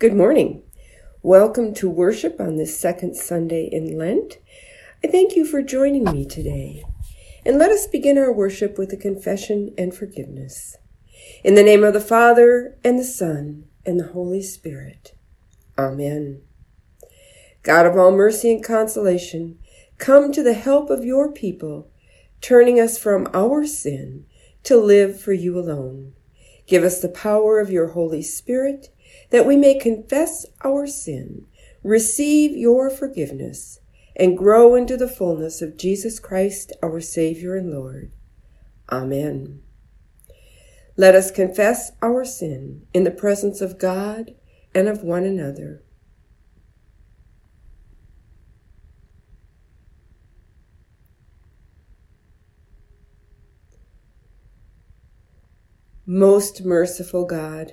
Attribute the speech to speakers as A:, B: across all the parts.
A: Good morning. Welcome to worship on this second Sunday in Lent. I thank you for joining me today. And let us begin our worship with a confession and forgiveness. In the name of the Father, and the Son, and the Holy Spirit. Amen. God of all mercy and consolation, come to the help of your people, turning us from our sin to live for you alone. Give us the power of your Holy Spirit that we may confess our sin, receive your forgiveness, and grow into the fullness of Jesus Christ, our Savior and Lord. Amen. Let us confess our sin in the presence of God and of one another. Most merciful God,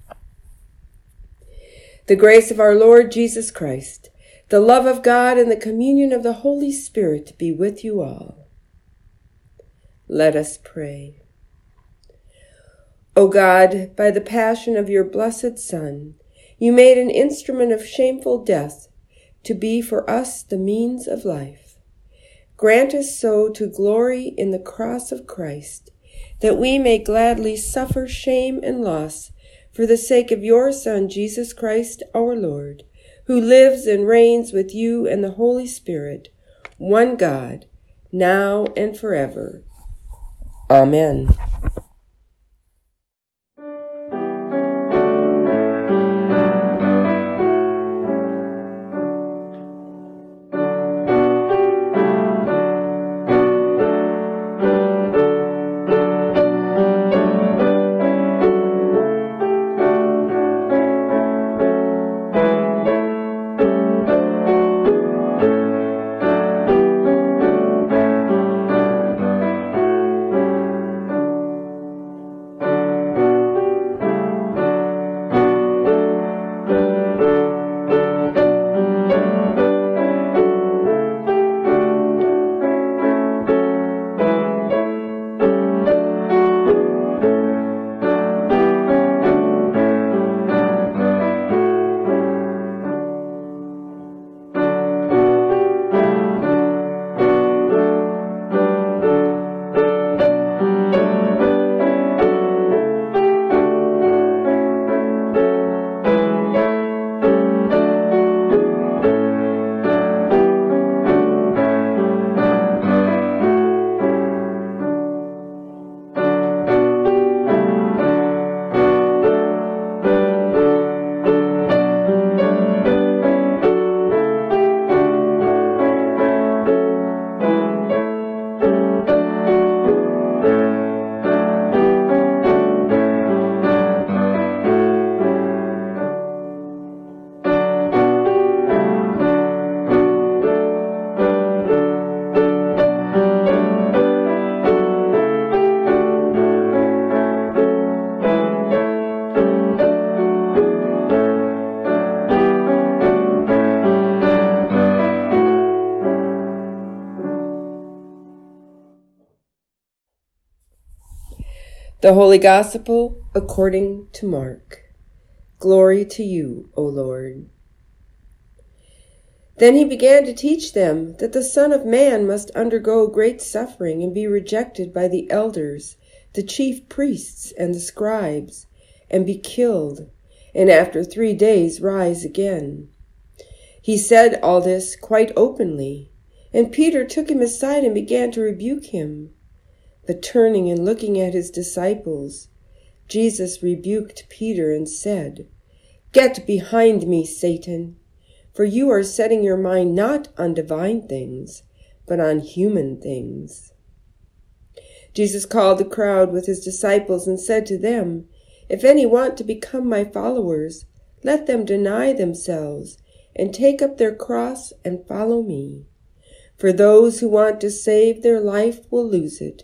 A: The grace of our Lord Jesus Christ, the love of God, and the communion of the Holy Spirit be with you all. Let us pray. O God, by the passion of your blessed Son, you made an instrument of shameful death to be for us the means of life. Grant us so to glory in the cross of Christ, that we may gladly suffer shame and loss for the sake of your Son, Jesus Christ our Lord, who lives and reigns with you and the Holy Spirit, one God, now and forever. Amen. The Holy Gospel according to Mark. Glory to you, O Lord. Then he began to teach them that the Son of Man must undergo great suffering and be rejected by the elders, the chief priests, and the scribes, and be killed, and after three days rise again. He said all this quite openly, and Peter took him aside and began to rebuke him. But turning and looking at his disciples, Jesus rebuked Peter and said, Get behind me, Satan, for you are setting your mind not on divine things, but on human things. Jesus called the crowd with his disciples and said to them, If any want to become my followers, let them deny themselves and take up their cross and follow me. For those who want to save their life will lose it,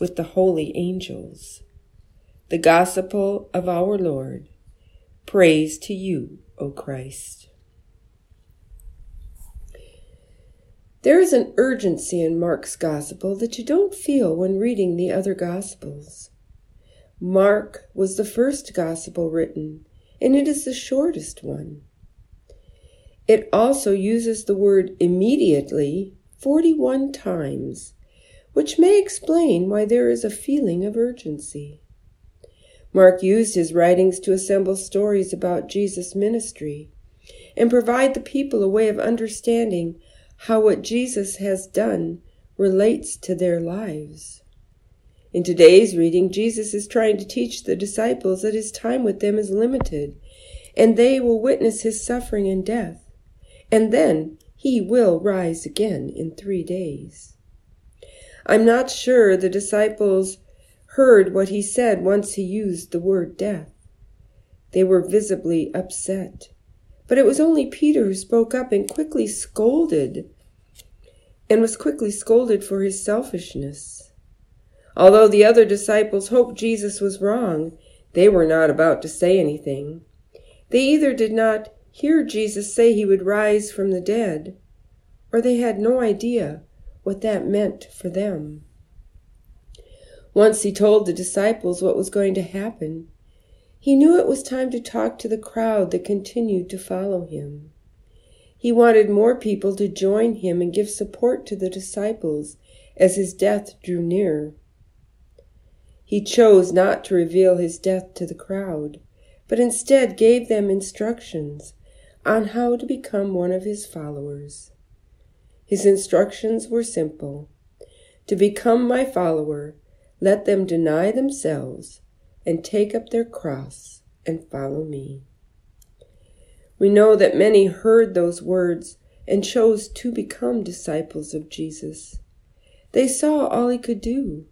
A: with the holy angels. The Gospel of our Lord. Praise to you, O Christ. There is an urgency in Mark's Gospel that you don't feel when reading the other Gospels. Mark was the first Gospel written, and it is the shortest one. It also uses the word immediately 41 times, which may explain why there is a feeling of urgency. Mark used his writings to assemble stories about Jesus' ministry and provide the people a way of understanding how what Jesus has done relates to their lives. In today's reading, Jesus is trying to teach the disciples that his time with them is limited, and they will witness his suffering and death, and then he will rise again in three days. I'm not sure the disciples heard what he said once he used the word death. They were visibly upset. But it was only Peter who spoke up and quickly scolded, and was quickly scolded for his selfishness. Although the other disciples hoped Jesus was wrong, they were not about to say anything. They either did not hear Jesus say he would rise from the dead, or they had no idea what that meant for them. Once he told the disciples what was going to happen, he knew it was time to talk to the crowd that continued to follow him. He wanted more people to join him and give support to the disciples as his death drew near. He chose not to reveal his death to the crowd, but instead gave them instructions on how to become one of his followers. His instructions were simple. To become my follower, let them deny themselves and take up their cross and follow me. We know that many heard those words and chose to become disciples of Jesus. They saw all he could do.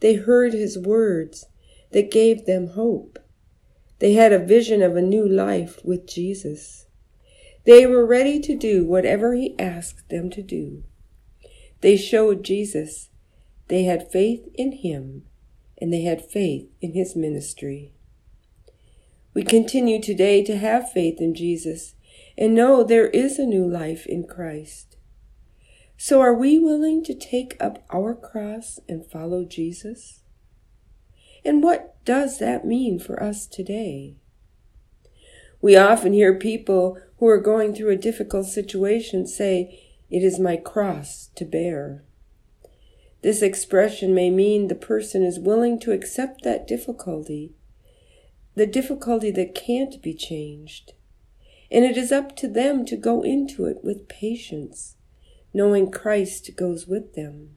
A: They heard his words that gave them hope. They had a vision of a new life with Jesus. They were ready to do whatever he asked them to do. They showed Jesus they had faith in him and they had faith in his ministry. We continue today to have faith in Jesus and know there is a new life in Christ. So are we willing to take up our cross and follow Jesus? And what does that mean for us today? We often hear people who are going through a difficult situation say, It is my cross to bear. This expression may mean the person is willing to accept that difficulty, the difficulty that can't be changed. And it is up to them to go into it with patience, knowing Christ goes with them.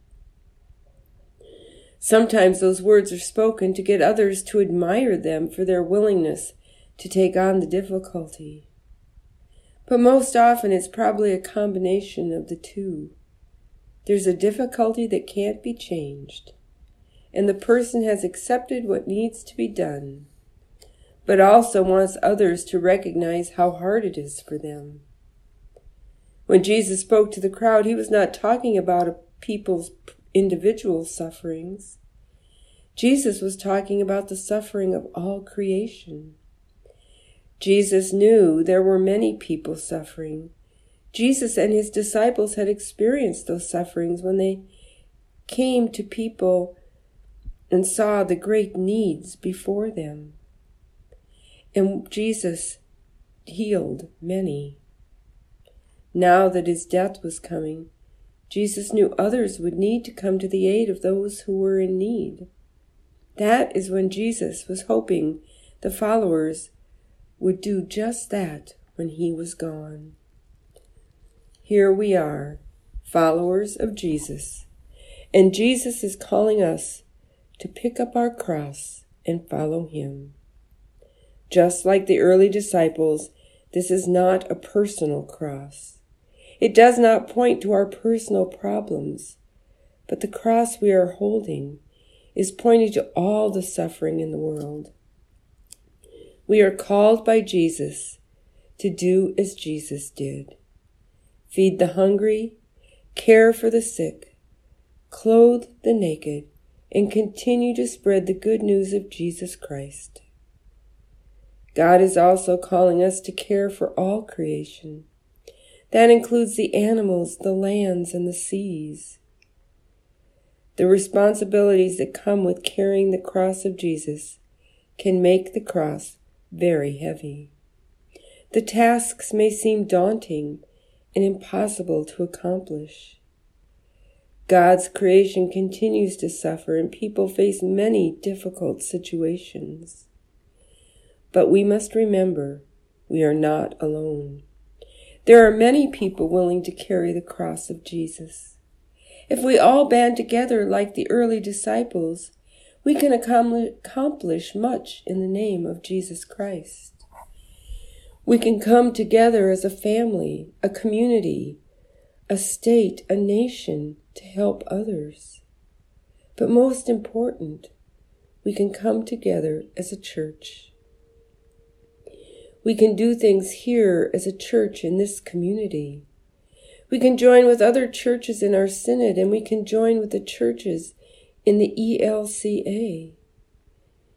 A: Sometimes those words are spoken to get others to admire them for their willingness to take on the difficulty. But most often it's probably a combination of the two. There's a difficulty that can't be changed, and the person has accepted what needs to be done, but also wants others to recognize how hard it is for them. When Jesus spoke to the crowd, he was not talking about a people's individual sufferings. Jesus was talking about the suffering of all creation. Jesus knew there were many people suffering. Jesus and his disciples had experienced those sufferings when they came to people and saw the great needs before them. And Jesus healed many. Now that his death was coming, Jesus knew others would need to come to the aid of those who were in need. That is when Jesus was hoping the followers would do just that when he was gone. Here we are, followers of Jesus, and Jesus is calling us to pick up our cross and follow him. Just like the early disciples, this is not a personal cross. It does not point to our personal problems, but the cross we are holding is pointing to all the suffering in the world. We are called by Jesus to do as Jesus did feed the hungry, care for the sick, clothe the naked, and continue to spread the good news of Jesus Christ. God is also calling us to care for all creation. That includes the animals, the lands, and the seas. The responsibilities that come with carrying the cross of Jesus can make the cross very heavy. The tasks may seem daunting and impossible to accomplish. God's creation continues to suffer and people face many difficult situations. But we must remember we are not alone. There are many people willing to carry the cross of Jesus. If we all band together like the early disciples, we can accomplish much in the name of Jesus Christ. We can come together as a family, a community, a state, a nation to help others. But most important, we can come together as a church. We can do things here as a church in this community. We can join with other churches in our synod and we can join with the churches in the ELCA.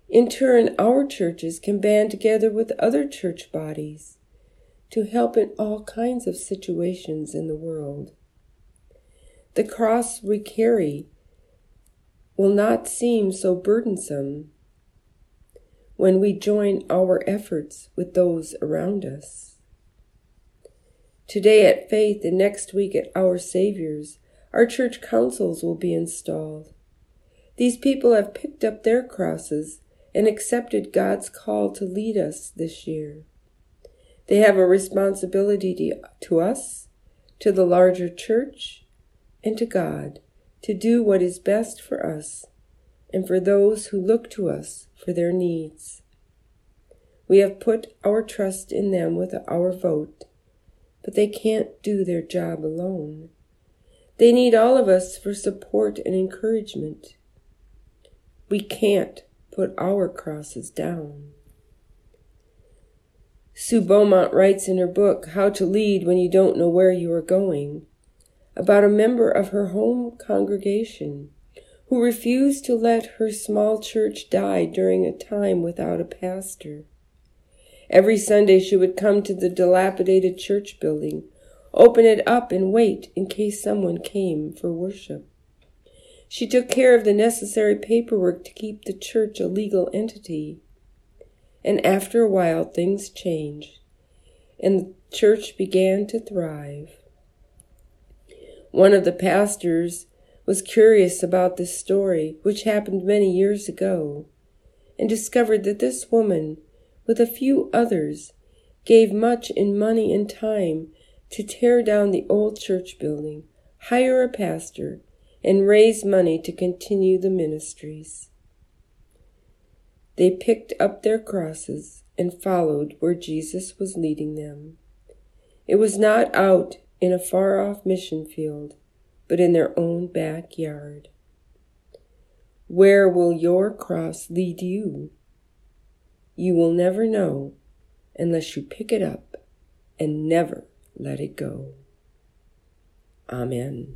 A: In turn, our churches can band together with other church bodies to help in all kinds of situations in the world. The cross we carry will not seem so burdensome when we join our efforts with those around us. Today at Faith and next week at Our Savior's, our church councils will be installed. These people have picked up their crosses and accepted God's call to lead us this year. They have a responsibility to us, to the larger church, and to God to do what is best for us and for those who look to us for their needs. We have put our trust in them with our vote, but they can't do their job alone. They need all of us for support and encouragement. We can't put our crosses down. Sue Beaumont writes in her book, How to Lead When You Don't Know Where You Are Going, about a member of her home congregation who refused to let her small church die during a time without a pastor. Every Sunday she would come to the dilapidated church building, open it up, and wait in case someone came for worship. She took care of the necessary paperwork to keep the church a legal entity. And after a while, things changed, and the church began to thrive. One of the pastors was curious about this story, which happened many years ago, and discovered that this woman, with a few others, gave much in money and time to tear down the old church building, hire a pastor, and raise money to continue the ministries. They picked up their crosses and followed where Jesus was leading them. It was not out in a far off mission field, but in their own backyard. Where will your cross lead you? You will never know unless you pick it up and never let it go. Amen.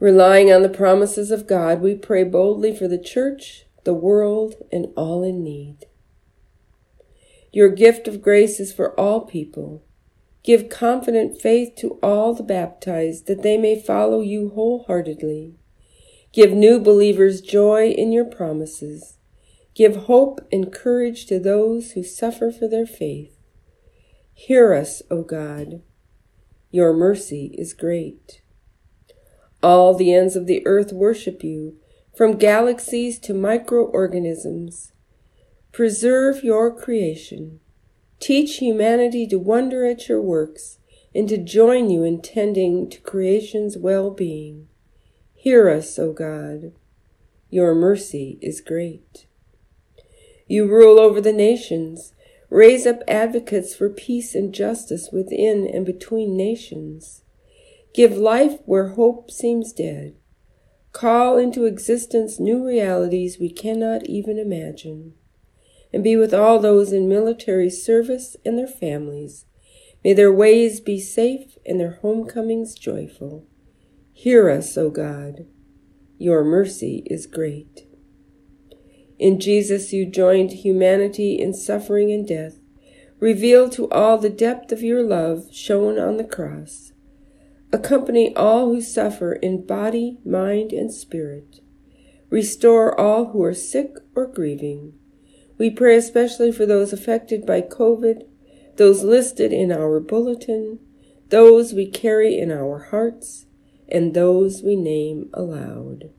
A: Relying on the promises of God, we pray boldly for the church, the world, and all in need. Your gift of grace is for all people. Give confident faith to all the baptized that they may follow you wholeheartedly. Give new believers joy in your promises. Give hope and courage to those who suffer for their faith. Hear us, O God. Your mercy is great. All the ends of the earth worship you, from galaxies to microorganisms. Preserve your creation. Teach humanity to wonder at your works and to join you in tending to creation's well being. Hear us, O God. Your mercy is great. You rule over the nations. Raise up advocates for peace and justice within and between nations. Give life where hope seems dead. Call into existence new realities we cannot even imagine. And be with all those in military service and their families. May their ways be safe and their homecomings joyful. Hear us, O God. Your mercy is great. In Jesus, you joined humanity in suffering and death. Reveal to all the depth of your love shown on the cross. Accompany all who suffer in body, mind, and spirit. Restore all who are sick or grieving. We pray especially for those affected by COVID, those listed in our bulletin, those we carry in our hearts, and those we name aloud.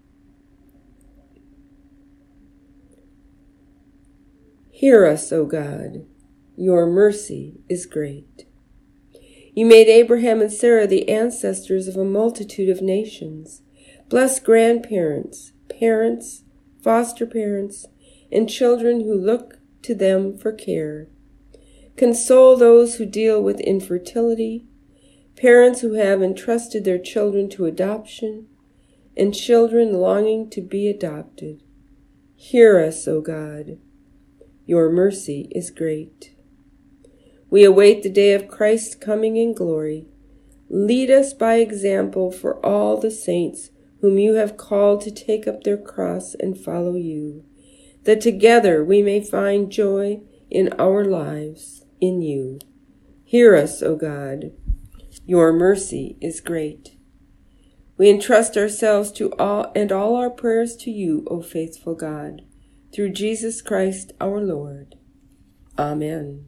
A: Hear us, O God. Your mercy is great. You made Abraham and Sarah the ancestors of a multitude of nations. Bless grandparents, parents, foster parents, and children who look to them for care. Console those who deal with infertility, parents who have entrusted their children to adoption, and children longing to be adopted. Hear us, O God. Your mercy is great. We await the day of Christ's coming in glory. Lead us by example for all the saints whom you have called to take up their cross and follow you, that together we may find joy in our lives in you. Hear us, O God. Your mercy is great. We entrust ourselves to all and all our prayers to you, O faithful God, through Jesus Christ our Lord. Amen.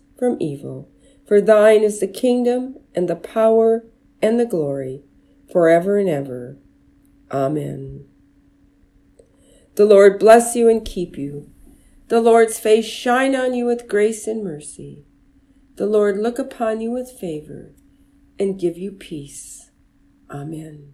A: from evil. For thine is the kingdom and the power and the glory forever and ever. Amen. The Lord bless you and keep you. The Lord's face shine on you with grace and mercy. The Lord look upon you with favor and give you peace. Amen.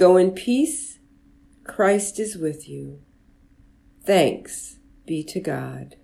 A: Go in peace. Christ is with you. Thanks be to God.